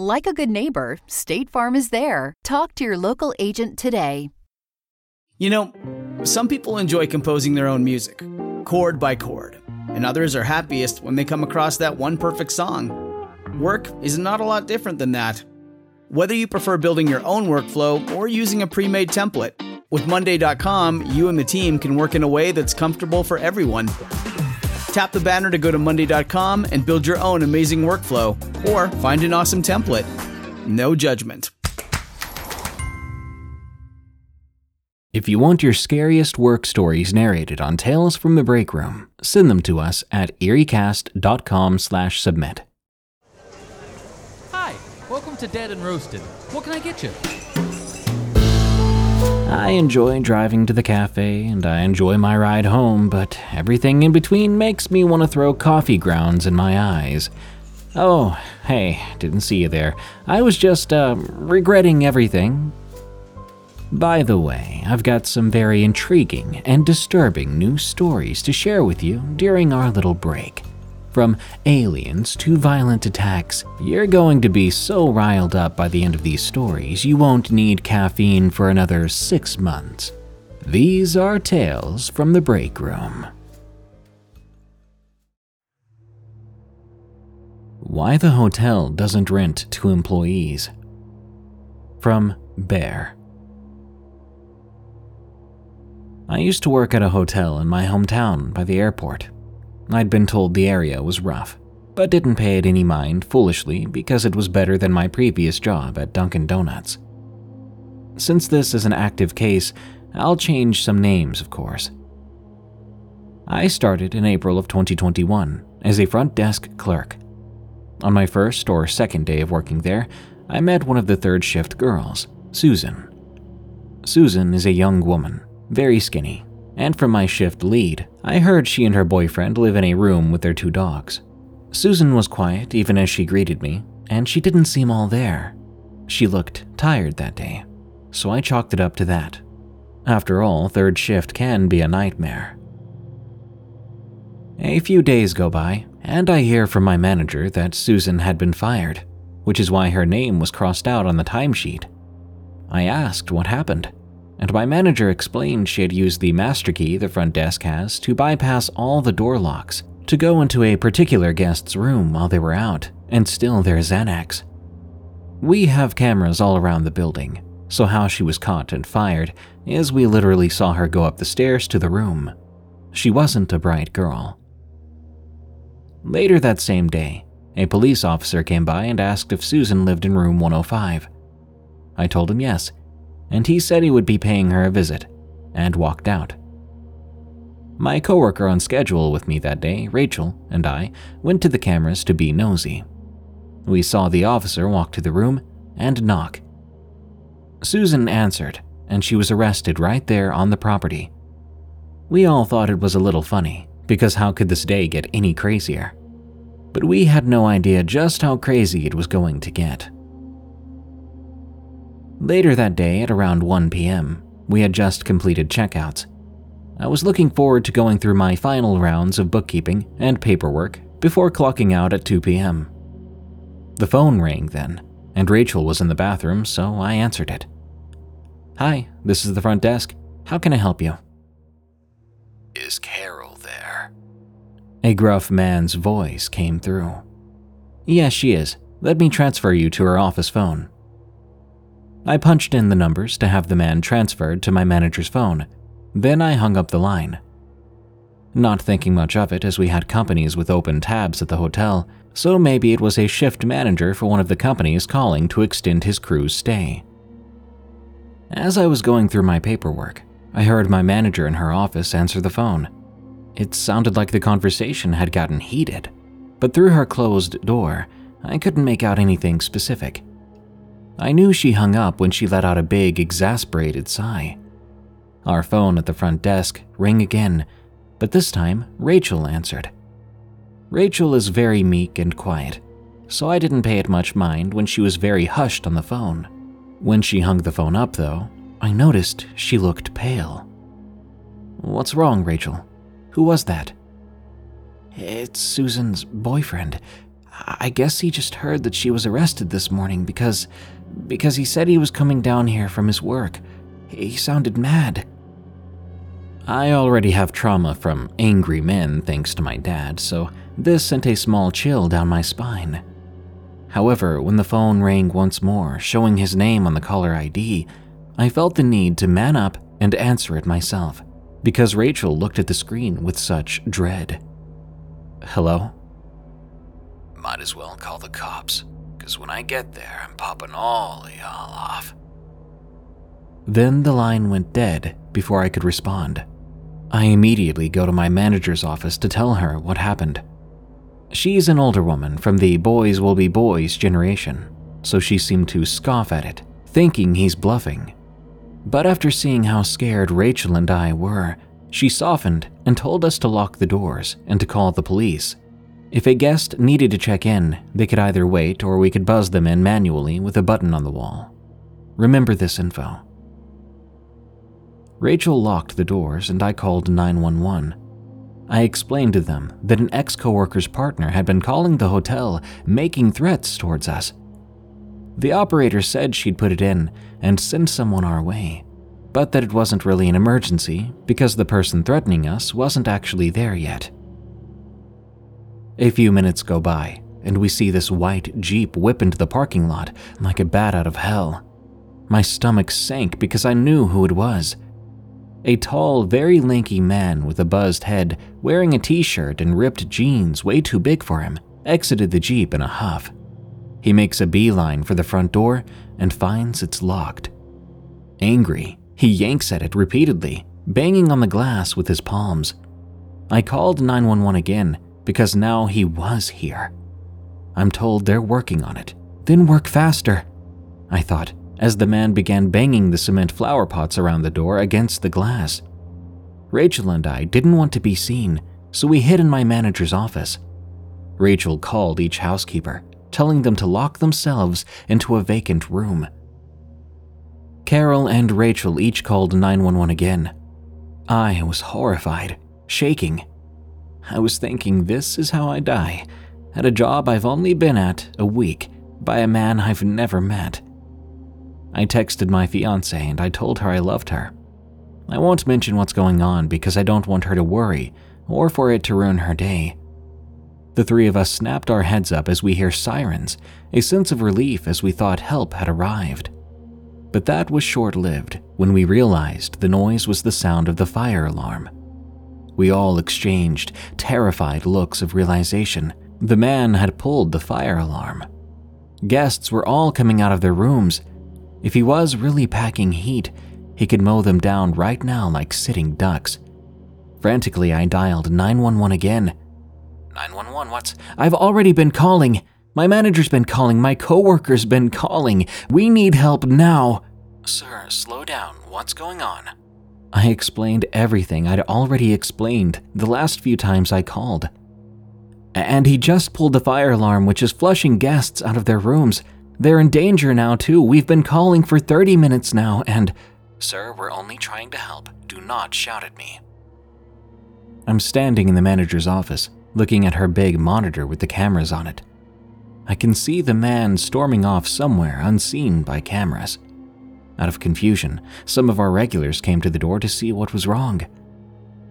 Like a good neighbor, State Farm is there. Talk to your local agent today. You know, some people enjoy composing their own music, chord by chord, and others are happiest when they come across that one perfect song. Work is not a lot different than that. Whether you prefer building your own workflow or using a pre made template, with Monday.com, you and the team can work in a way that's comfortable for everyone. Tap the banner to go to Monday.com and build your own amazing workflow, or find an awesome template. No judgment. If you want your scariest work stories narrated on Tales from the Break Room, send them to us at eeriecast.com slash submit. Hi, welcome to Dead and Roasted. What can I get you? I enjoy driving to the cafe and I enjoy my ride home, but everything in between makes me want to throw coffee grounds in my eyes. Oh, hey, didn't see you there. I was just, uh, regretting everything. By the way, I've got some very intriguing and disturbing new stories to share with you during our little break. From aliens to violent attacks, you're going to be so riled up by the end of these stories you won't need caffeine for another six months. These are tales from the break room. Why the hotel doesn't rent to employees. From Bear. I used to work at a hotel in my hometown by the airport. I'd been told the area was rough, but didn't pay it any mind foolishly because it was better than my previous job at Dunkin' Donuts. Since this is an active case, I'll change some names, of course. I started in April of 2021 as a front desk clerk. On my first or second day of working there, I met one of the third shift girls, Susan. Susan is a young woman, very skinny, and from my shift lead, I heard she and her boyfriend live in a room with their two dogs. Susan was quiet even as she greeted me, and she didn't seem all there. She looked tired that day, so I chalked it up to that. After all, third shift can be a nightmare. A few days go by, and I hear from my manager that Susan had been fired, which is why her name was crossed out on the timesheet. I asked what happened, and my manager explained she had used the master key the front desk has to bypass all the door locks to go into a particular guest's room while they were out and steal their Xanax. We have cameras all around the building, so how she was caught and fired is we literally saw her go up the stairs to the room. She wasn't a bright girl. Later that same day, a police officer came by and asked if Susan lived in room 105. I told him yes, and he said he would be paying her a visit, and walked out. My coworker on schedule with me that day, Rachel, and I went to the cameras to be nosy. We saw the officer walk to the room and knock. Susan answered, and she was arrested right there on the property. We all thought it was a little funny, because how could this day get any crazier? But we had no idea just how crazy it was going to get. Later that day at around 1 p.m., we had just completed checkouts. I was looking forward to going through my final rounds of bookkeeping and paperwork before clocking out at 2 p.m. The phone rang then, and Rachel was in the bathroom, so I answered it. Hi, this is the front desk. How can I help you? Is Carol there? A gruff man's voice came through. Yes, she is. Let me transfer you to her office phone. I punched in the numbers to have the man transferred to my manager's phone. Then I hung up the line. Not thinking much of it as we had companies with open tabs at the hotel, so maybe it was a shift manager for one of the companies calling to extend his crew's stay. As I was going through my paperwork, I heard my manager in her office answer the phone. It sounded like the conversation had gotten heated, but through her closed door, I couldn't make out anything specific. I knew she hung up when she let out a big, exasperated sigh. Our phone at the front desk rang again, but this time Rachel answered. Rachel is very meek and quiet, so I didn't pay it much mind when she was very hushed on the phone. When she hung the phone up, though, I noticed she looked pale. What's wrong, Rachel? Who was that? It's Susan's boyfriend. I guess he just heard that she was arrested this morning because because he said he was coming down here from his work. He sounded mad. I already have trauma from angry men thanks to my dad, so this sent a small chill down my spine. However, when the phone rang once more, showing his name on the caller ID, I felt the need to man up and answer it myself, because Rachel looked at the screen with such dread. Hello? Might as well call the cops, because when I get there, I'm popping all y'all off. Then the line went dead before I could respond. I immediately go to my manager's office to tell her what happened. She's an older woman from the boys will be boys generation, so she seemed to scoff at it, thinking he's bluffing. But after seeing how scared Rachel and I were, she softened and told us to lock the doors and to call the police. If a guest needed to check in, they could either wait or we could buzz them in manually with a button on the wall. Remember this info. Rachel locked the doors and I called 911. I explained to them that an ex coworker's partner had been calling the hotel, making threats towards us. The operator said she'd put it in and send someone our way, but that it wasn't really an emergency because the person threatening us wasn't actually there yet. A few minutes go by, and we see this white Jeep whip into the parking lot like a bat out of hell. My stomach sank because I knew who it was. A tall, very lanky man with a buzzed head, wearing a t shirt and ripped jeans way too big for him, exited the Jeep in a huff. He makes a beeline for the front door and finds it's locked. Angry, he yanks at it repeatedly, banging on the glass with his palms. I called 911 again because now he was here. I'm told they're working on it. Then work faster, I thought, as the man began banging the cement flower pots around the door against the glass. Rachel and I didn't want to be seen, so we hid in my manager's office. Rachel called each housekeeper, telling them to lock themselves into a vacant room. Carol and Rachel each called 911 again. I was horrified, shaking. I was thinking this is how I die, at a job I've only been at a week by a man I've never met. I texted my fiance and I told her I loved her. I won't mention what's going on because I don't want her to worry or for it to ruin her day. The three of us snapped our heads up as we hear sirens, a sense of relief as we thought help had arrived. But that was short lived when we realized the noise was the sound of the fire alarm. We all exchanged terrified looks of realization. The man had pulled the fire alarm. Guests were all coming out of their rooms. If he was really packing heat, he could mow them down right now like sitting ducks. Frantically, I dialed 911 again. 911, what's. I've already been calling. My manager's been calling. My coworker's been calling. We need help now. Sir, slow down. What's going on? I explained everything I'd already explained the last few times I called. And he just pulled the fire alarm, which is flushing guests out of their rooms. They're in danger now, too. We've been calling for 30 minutes now, and. Sir, we're only trying to help. Do not shout at me. I'm standing in the manager's office, looking at her big monitor with the cameras on it. I can see the man storming off somewhere unseen by cameras. Out of confusion, some of our regulars came to the door to see what was wrong.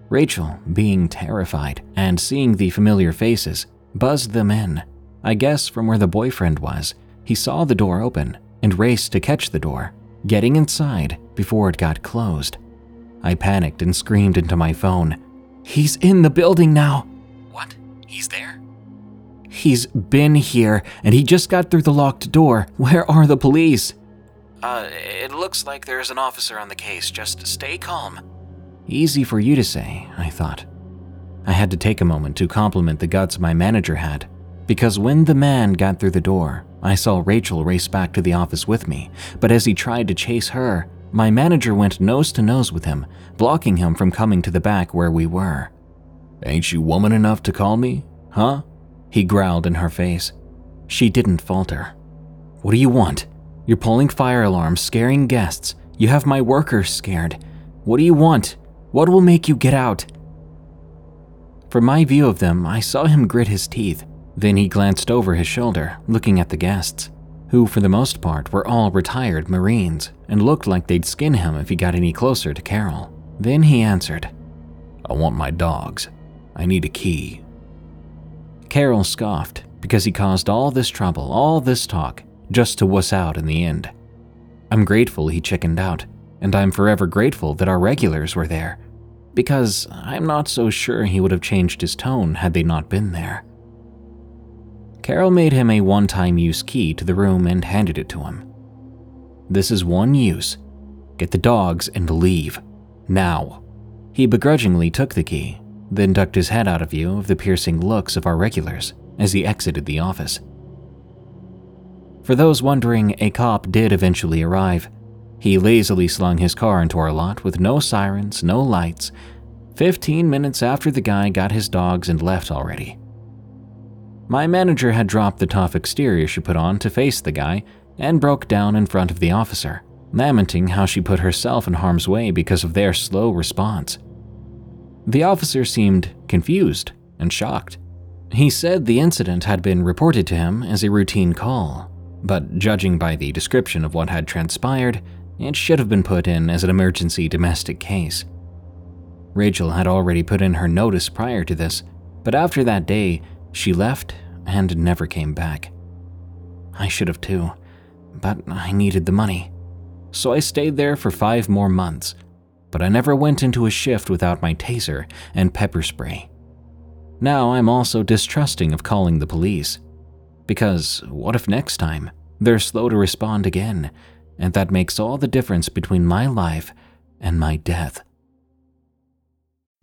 Rachel, being terrified and seeing the familiar faces, buzzed them in. I guess from where the boyfriend was, he saw the door open and raced to catch the door, getting inside before it got closed. I panicked and screamed into my phone, He's in the building now! What? He's there? He's been here, and he just got through the locked door. Where are the police? Uh, it looks like there's an officer on the case. Just stay calm. Easy for you to say, I thought. I had to take a moment to compliment the guts my manager had, because when the man got through the door, I saw Rachel race back to the office with me, but as he tried to chase her, my manager went nose to nose with him, blocking him from coming to the back where we were. Ain't you woman enough to call me? Huh? He growled in her face. She didn't falter. What do you want? You're pulling fire alarms, scaring guests. You have my workers scared. What do you want? What will make you get out? From my view of them, I saw him grit his teeth. Then he glanced over his shoulder, looking at the guests, who for the most part were all retired Marines and looked like they'd skin him if he got any closer to Carol. Then he answered, I want my dogs. I need a key. Carol scoffed because he caused all this trouble, all this talk, just to wuss out in the end. I'm grateful he chickened out, and I'm forever grateful that our regulars were there, because I'm not so sure he would have changed his tone had they not been there. Carol made him a one time use key to the room and handed it to him. This is one use. Get the dogs and leave. Now. He begrudgingly took the key, then ducked his head out of view of the piercing looks of our regulars as he exited the office. For those wondering, a cop did eventually arrive. He lazily slung his car into our lot with no sirens, no lights, 15 minutes after the guy got his dogs and left already. My manager had dropped the tough exterior she put on to face the guy and broke down in front of the officer, lamenting how she put herself in harm's way because of their slow response. The officer seemed confused and shocked. He said the incident had been reported to him as a routine call, but judging by the description of what had transpired, it should have been put in as an emergency domestic case. Rachel had already put in her notice prior to this, but after that day, she left and never came back. I should have too, but I needed the money. So I stayed there for five more months, but I never went into a shift without my taser and pepper spray. Now I'm also distrusting of calling the police. Because what if next time they're slow to respond again, and that makes all the difference between my life and my death?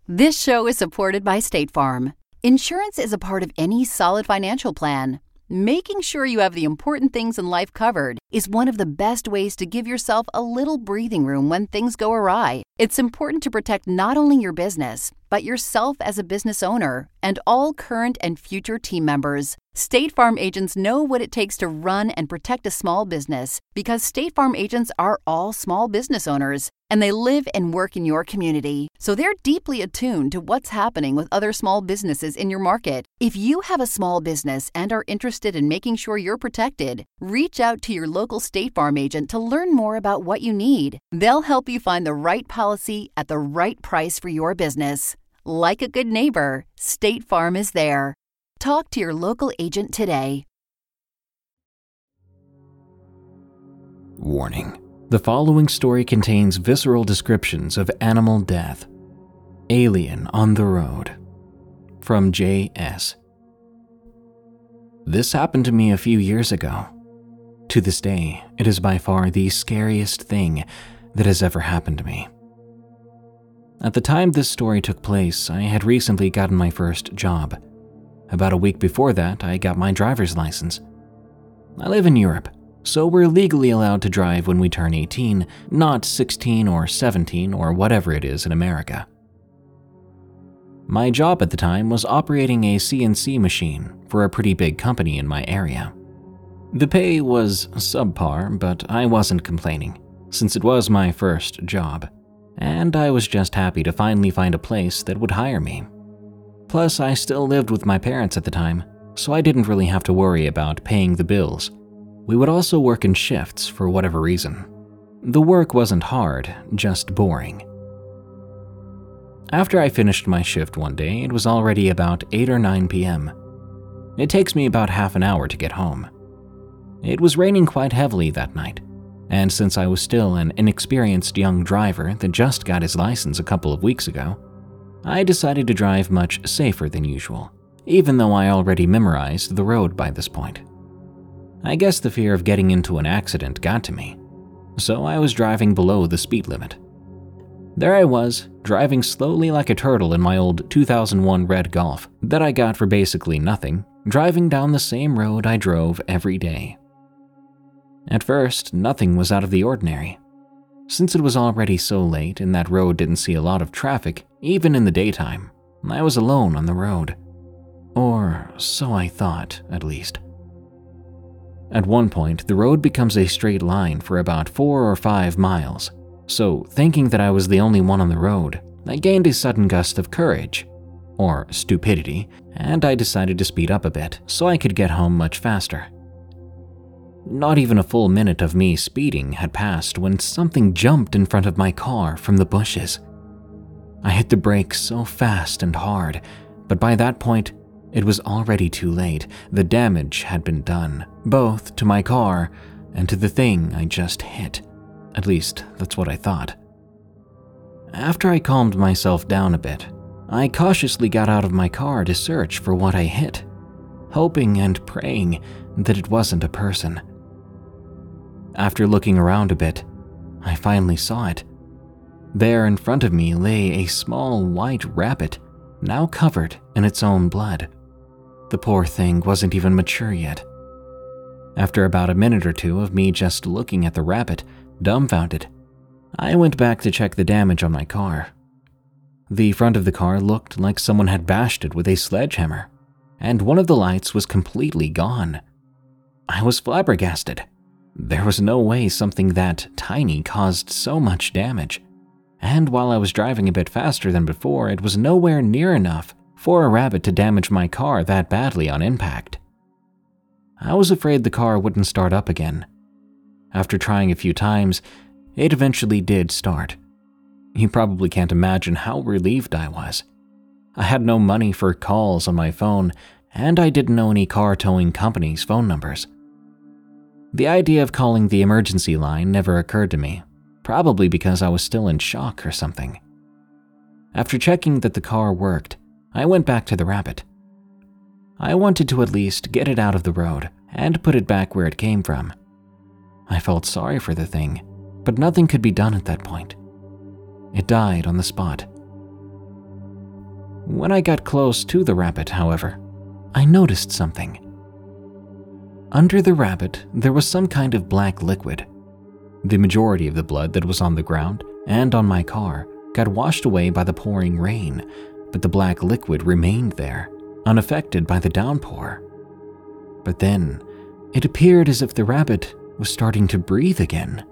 This show is supported by State Farm. Insurance is a part of any solid financial plan. Making sure you have the important things in life covered is one of the best ways to give yourself a little breathing room when things go awry. It's important to protect not only your business, but yourself as a business owner and all current and future team members. State Farm agents know what it takes to run and protect a small business because State Farm agents are all small business owners and they live and work in your community. So they're deeply attuned to what's happening with other small businesses in your market. If you have a small business and are interested in making sure you're protected, reach out to your local State Farm agent to learn more about what you need. They'll help you find the right policy at the right price for your business. Like a good neighbor, State Farm is there. Talk to your local agent today. Warning The following story contains visceral descriptions of animal death. Alien on the Road. From J.S. This happened to me a few years ago. To this day, it is by far the scariest thing that has ever happened to me. At the time this story took place, I had recently gotten my first job. About a week before that, I got my driver's license. I live in Europe, so we're legally allowed to drive when we turn 18, not 16 or 17 or whatever it is in America. My job at the time was operating a CNC machine for a pretty big company in my area. The pay was subpar, but I wasn't complaining, since it was my first job, and I was just happy to finally find a place that would hire me. Plus, I still lived with my parents at the time, so I didn't really have to worry about paying the bills. We would also work in shifts for whatever reason. The work wasn't hard, just boring. After I finished my shift one day, it was already about 8 or 9 p.m. It takes me about half an hour to get home. It was raining quite heavily that night, and since I was still an inexperienced young driver that just got his license a couple of weeks ago, I decided to drive much safer than usual, even though I already memorized the road by this point. I guess the fear of getting into an accident got to me, so I was driving below the speed limit. There I was, driving slowly like a turtle in my old 2001 red Golf that I got for basically nothing, driving down the same road I drove every day, At first, nothing was out of the ordinary. Since it was already so late and that road didn't see a lot of traffic, even in the daytime, I was alone on the road. Or so I thought, at least. At one point, the road becomes a straight line for about four or five miles, so thinking that I was the only one on the road, I gained a sudden gust of courage, or stupidity, and I decided to speed up a bit so I could get home much faster. Not even a full minute of me speeding had passed when something jumped in front of my car from the bushes. I hit the brakes so fast and hard, but by that point, it was already too late. The damage had been done, both to my car and to the thing I just hit. At least, that's what I thought. After I calmed myself down a bit, I cautiously got out of my car to search for what I hit, hoping and praying that it wasn't a person. After looking around a bit, I finally saw it. There in front of me lay a small white rabbit, now covered in its own blood. The poor thing wasn't even mature yet. After about a minute or two of me just looking at the rabbit, dumbfounded, I went back to check the damage on my car. The front of the car looked like someone had bashed it with a sledgehammer, and one of the lights was completely gone. I was flabbergasted. There was no way something that tiny caused so much damage. And while I was driving a bit faster than before, it was nowhere near enough for a rabbit to damage my car that badly on impact. I was afraid the car wouldn't start up again. After trying a few times, it eventually did start. You probably can't imagine how relieved I was. I had no money for calls on my phone, and I didn't know any car towing companies' phone numbers. The idea of calling the emergency line never occurred to me, probably because I was still in shock or something. After checking that the car worked, I went back to the rabbit. I wanted to at least get it out of the road and put it back where it came from. I felt sorry for the thing, but nothing could be done at that point. It died on the spot. When I got close to the rabbit, however, I noticed something. Under the rabbit, there was some kind of black liquid. The majority of the blood that was on the ground and on my car got washed away by the pouring rain, but the black liquid remained there, unaffected by the downpour. But then, it appeared as if the rabbit was starting to breathe again.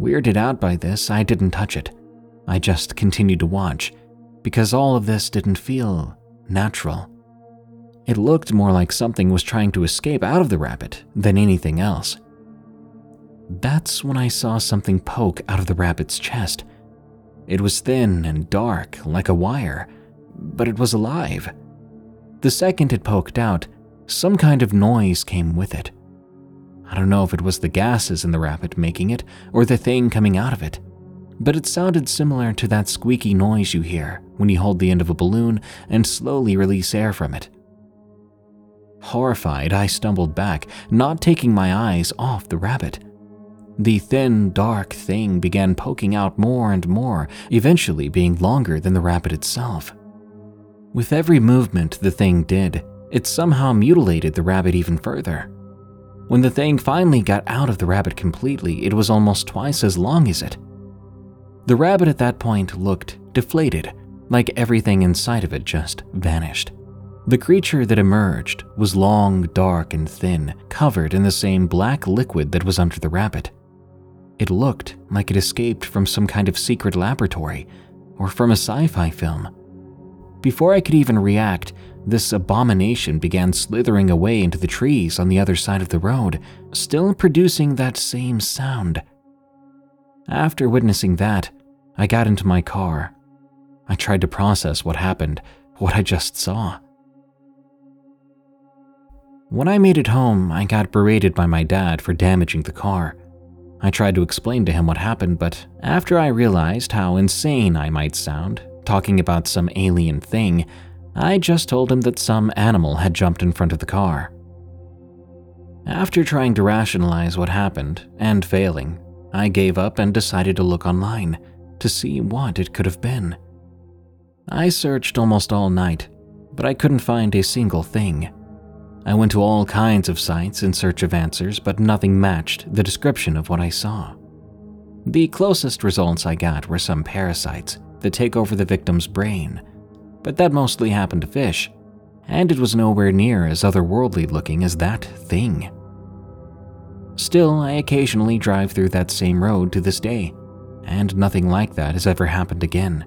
Weirded out by this, I didn't touch it. I just continued to watch, because all of this didn't feel natural. It looked more like something was trying to escape out of the rabbit than anything else. That's when I saw something poke out of the rabbit's chest. It was thin and dark, like a wire, but it was alive. The second it poked out, some kind of noise came with it. I don't know if it was the gases in the rabbit making it or the thing coming out of it, but it sounded similar to that squeaky noise you hear when you hold the end of a balloon and slowly release air from it. Horrified, I stumbled back, not taking my eyes off the rabbit. The thin, dark thing began poking out more and more, eventually being longer than the rabbit itself. With every movement the thing did, it somehow mutilated the rabbit even further. When the thing finally got out of the rabbit completely, it was almost twice as long as it. The rabbit at that point looked deflated, like everything inside of it just vanished. The creature that emerged was long, dark, and thin, covered in the same black liquid that was under the rabbit. It looked like it escaped from some kind of secret laboratory or from a sci fi film. Before I could even react, this abomination began slithering away into the trees on the other side of the road, still producing that same sound. After witnessing that, I got into my car. I tried to process what happened, what I just saw. When I made it home, I got berated by my dad for damaging the car. I tried to explain to him what happened, but after I realized how insane I might sound, talking about some alien thing, I just told him that some animal had jumped in front of the car. After trying to rationalize what happened and failing, I gave up and decided to look online to see what it could have been. I searched almost all night, but I couldn't find a single thing. I went to all kinds of sites in search of answers, but nothing matched the description of what I saw. The closest results I got were some parasites that take over the victim's brain, but that mostly happened to fish, and it was nowhere near as otherworldly looking as that thing. Still, I occasionally drive through that same road to this day, and nothing like that has ever happened again.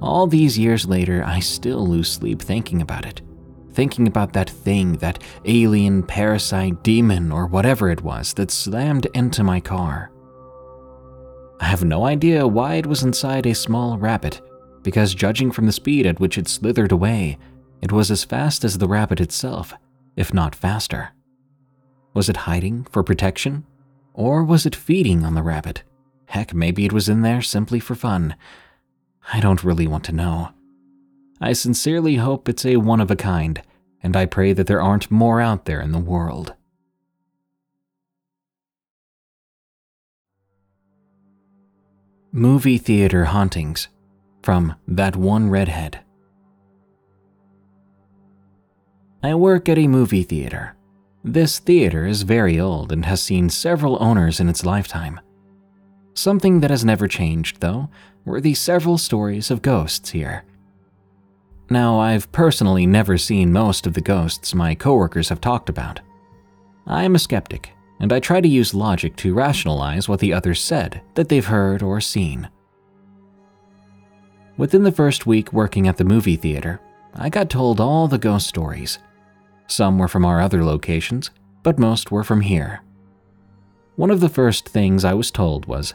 All these years later, I still lose sleep thinking about it. Thinking about that thing, that alien, parasite, demon, or whatever it was that slammed into my car. I have no idea why it was inside a small rabbit, because judging from the speed at which it slithered away, it was as fast as the rabbit itself, if not faster. Was it hiding for protection? Or was it feeding on the rabbit? Heck, maybe it was in there simply for fun. I don't really want to know. I sincerely hope it's a one of a kind, and I pray that there aren't more out there in the world. Movie Theater Hauntings from That One Redhead. I work at a movie theater. This theater is very old and has seen several owners in its lifetime. Something that has never changed, though, were the several stories of ghosts here. Now, I've personally never seen most of the ghosts my coworkers have talked about. I am a skeptic, and I try to use logic to rationalize what the others said that they've heard or seen. Within the first week working at the movie theater, I got told all the ghost stories. Some were from our other locations, but most were from here. One of the first things I was told was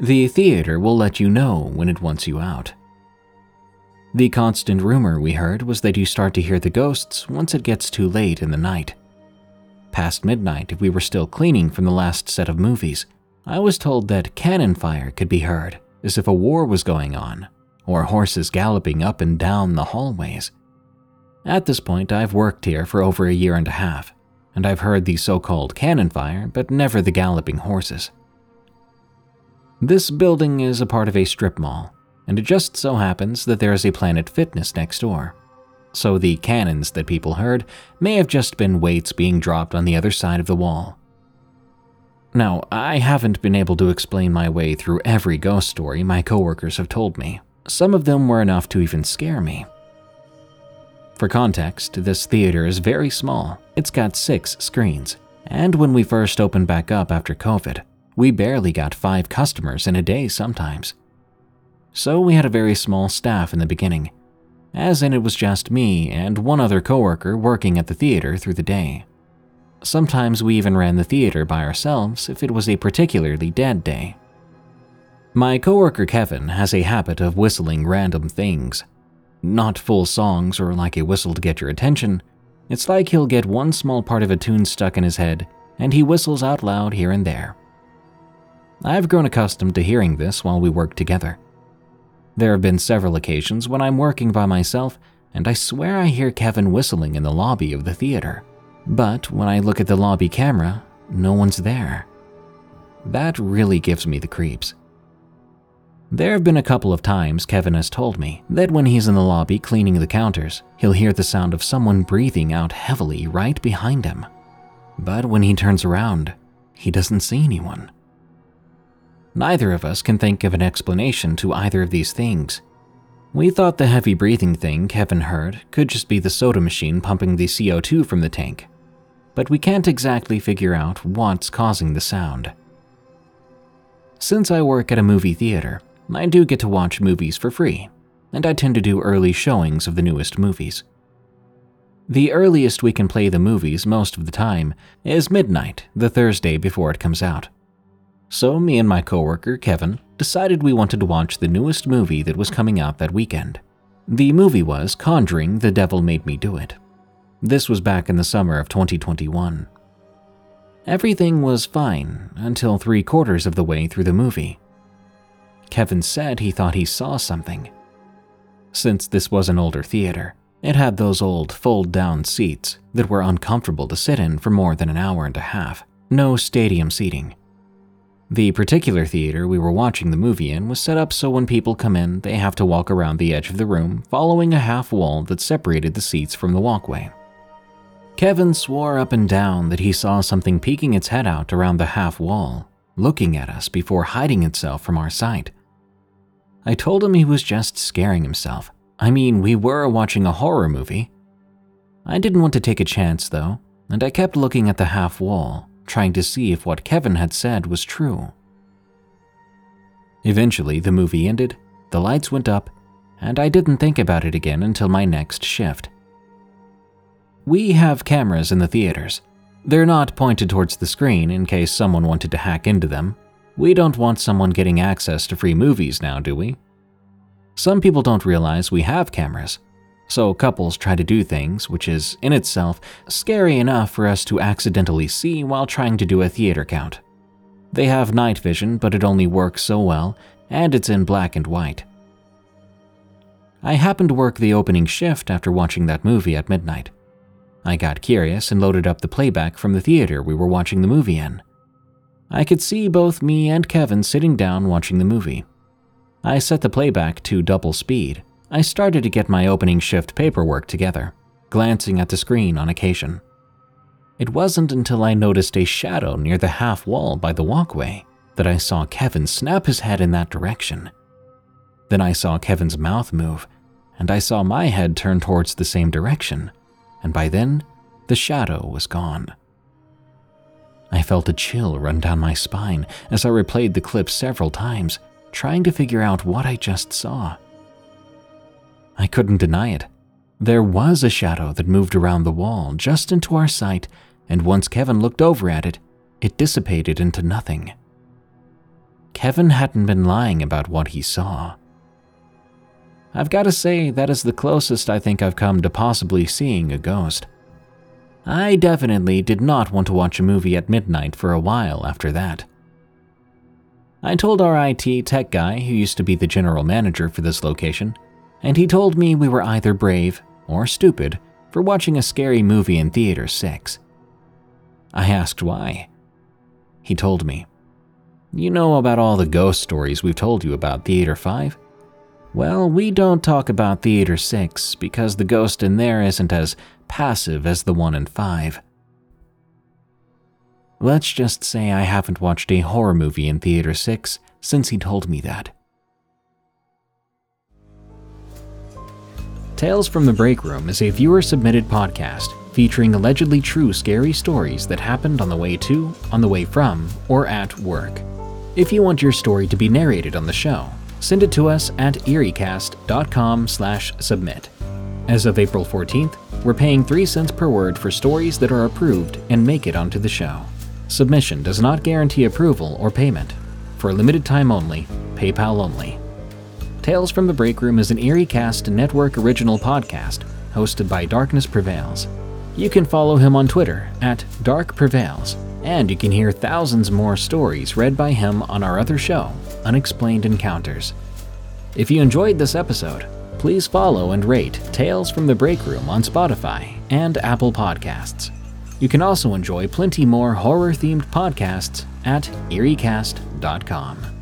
the theater will let you know when it wants you out. The constant rumor we heard was that you start to hear the ghosts once it gets too late in the night. Past midnight, if we were still cleaning from the last set of movies, I was told that cannon fire could be heard, as if a war was going on, or horses galloping up and down the hallways. At this point, I've worked here for over a year and a half, and I've heard the so called cannon fire, but never the galloping horses. This building is a part of a strip mall, and it just so happens that there is a Planet Fitness next door. So the cannons that people heard may have just been weights being dropped on the other side of the wall. Now, I haven't been able to explain my way through every ghost story my coworkers have told me. Some of them were enough to even scare me. For context, this theater is very small. It's got six screens. And when we first opened back up after COVID, we barely got five customers in a day sometimes. So we had a very small staff in the beginning, as in it was just me and one other coworker working at the theater through the day. Sometimes we even ran the theater by ourselves if it was a particularly dead day. My coworker Kevin has a habit of whistling random things. Not full songs or like a whistle to get your attention. It's like he'll get one small part of a tune stuck in his head and he whistles out loud here and there. I've grown accustomed to hearing this while we work together. There have been several occasions when I'm working by myself and I swear I hear Kevin whistling in the lobby of the theater. But when I look at the lobby camera, no one's there. That really gives me the creeps. There have been a couple of times Kevin has told me that when he's in the lobby cleaning the counters, he'll hear the sound of someone breathing out heavily right behind him. But when he turns around, he doesn't see anyone. Neither of us can think of an explanation to either of these things. We thought the heavy breathing thing Kevin heard could just be the soda machine pumping the CO2 from the tank, but we can't exactly figure out what's causing the sound. Since I work at a movie theater, I do get to watch movies for free, and I tend to do early showings of the newest movies. The earliest we can play the movies most of the time is midnight, the Thursday before it comes out. So, me and my coworker, Kevin, decided we wanted to watch the newest movie that was coming out that weekend. The movie was Conjuring The Devil Made Me Do It. This was back in the summer of 2021. Everything was fine until three quarters of the way through the movie. Kevin said he thought he saw something. Since this was an older theater, it had those old fold down seats that were uncomfortable to sit in for more than an hour and a half, no stadium seating. The particular theater we were watching the movie in was set up so when people come in, they have to walk around the edge of the room, following a half wall that separated the seats from the walkway. Kevin swore up and down that he saw something peeking its head out around the half wall, looking at us before hiding itself from our sight. I told him he was just scaring himself. I mean, we were watching a horror movie. I didn't want to take a chance, though, and I kept looking at the half wall, trying to see if what Kevin had said was true. Eventually, the movie ended, the lights went up, and I didn't think about it again until my next shift. We have cameras in the theaters. They're not pointed towards the screen in case someone wanted to hack into them. We don't want someone getting access to free movies now, do we? Some people don't realize we have cameras, so couples try to do things, which is, in itself, scary enough for us to accidentally see while trying to do a theater count. They have night vision, but it only works so well, and it's in black and white. I happened to work the opening shift after watching that movie at midnight. I got curious and loaded up the playback from the theater we were watching the movie in. I could see both me and Kevin sitting down watching the movie. I set the playback to double speed. I started to get my opening shift paperwork together, glancing at the screen on occasion. It wasn't until I noticed a shadow near the half wall by the walkway that I saw Kevin snap his head in that direction. Then I saw Kevin's mouth move, and I saw my head turn towards the same direction and by then, the shadow was gone. I felt a chill run down my spine as I replayed the clip several times, trying to figure out what I just saw. I couldn't deny it. There was a shadow that moved around the wall just into our sight, and once Kevin looked over at it, it dissipated into nothing. Kevin hadn't been lying about what he saw. I've got to say, that is the closest I think I've come to possibly seeing a ghost. I definitely did not want to watch a movie at midnight for a while after that. I told our IT tech guy, who used to be the general manager for this location, and he told me we were either brave or stupid for watching a scary movie in Theater 6. I asked why. He told me, You know about all the ghost stories we've told you about Theater 5? Well, we don't talk about Theater 6 because the ghost in there isn't as passive as the one in 5. Let's just say I haven't watched a horror movie in Theater 6 since he told me that. Tales from the Break Room is a viewer submitted podcast featuring allegedly true scary stories that happened on the way to, on the way from, or at work. If you want your story to be narrated on the show, send it to us at eeriecast.com/submit. As of April 14th, we're paying 3 cents per word for stories that are approved and make it onto the show. Submission does not guarantee approval or payment. For a limited time only, PayPal only. Tales from the Break Room is an EerieCast network original podcast hosted by Darkness Prevails. You can follow him on Twitter at Dark Prevails, and you can hear thousands more stories read by him on our other show, Unexplained Encounters. If you enjoyed this episode, please follow and rate Tales from the Break Room on Spotify and Apple Podcasts. You can also enjoy plenty more horror themed podcasts at eeriecast.com.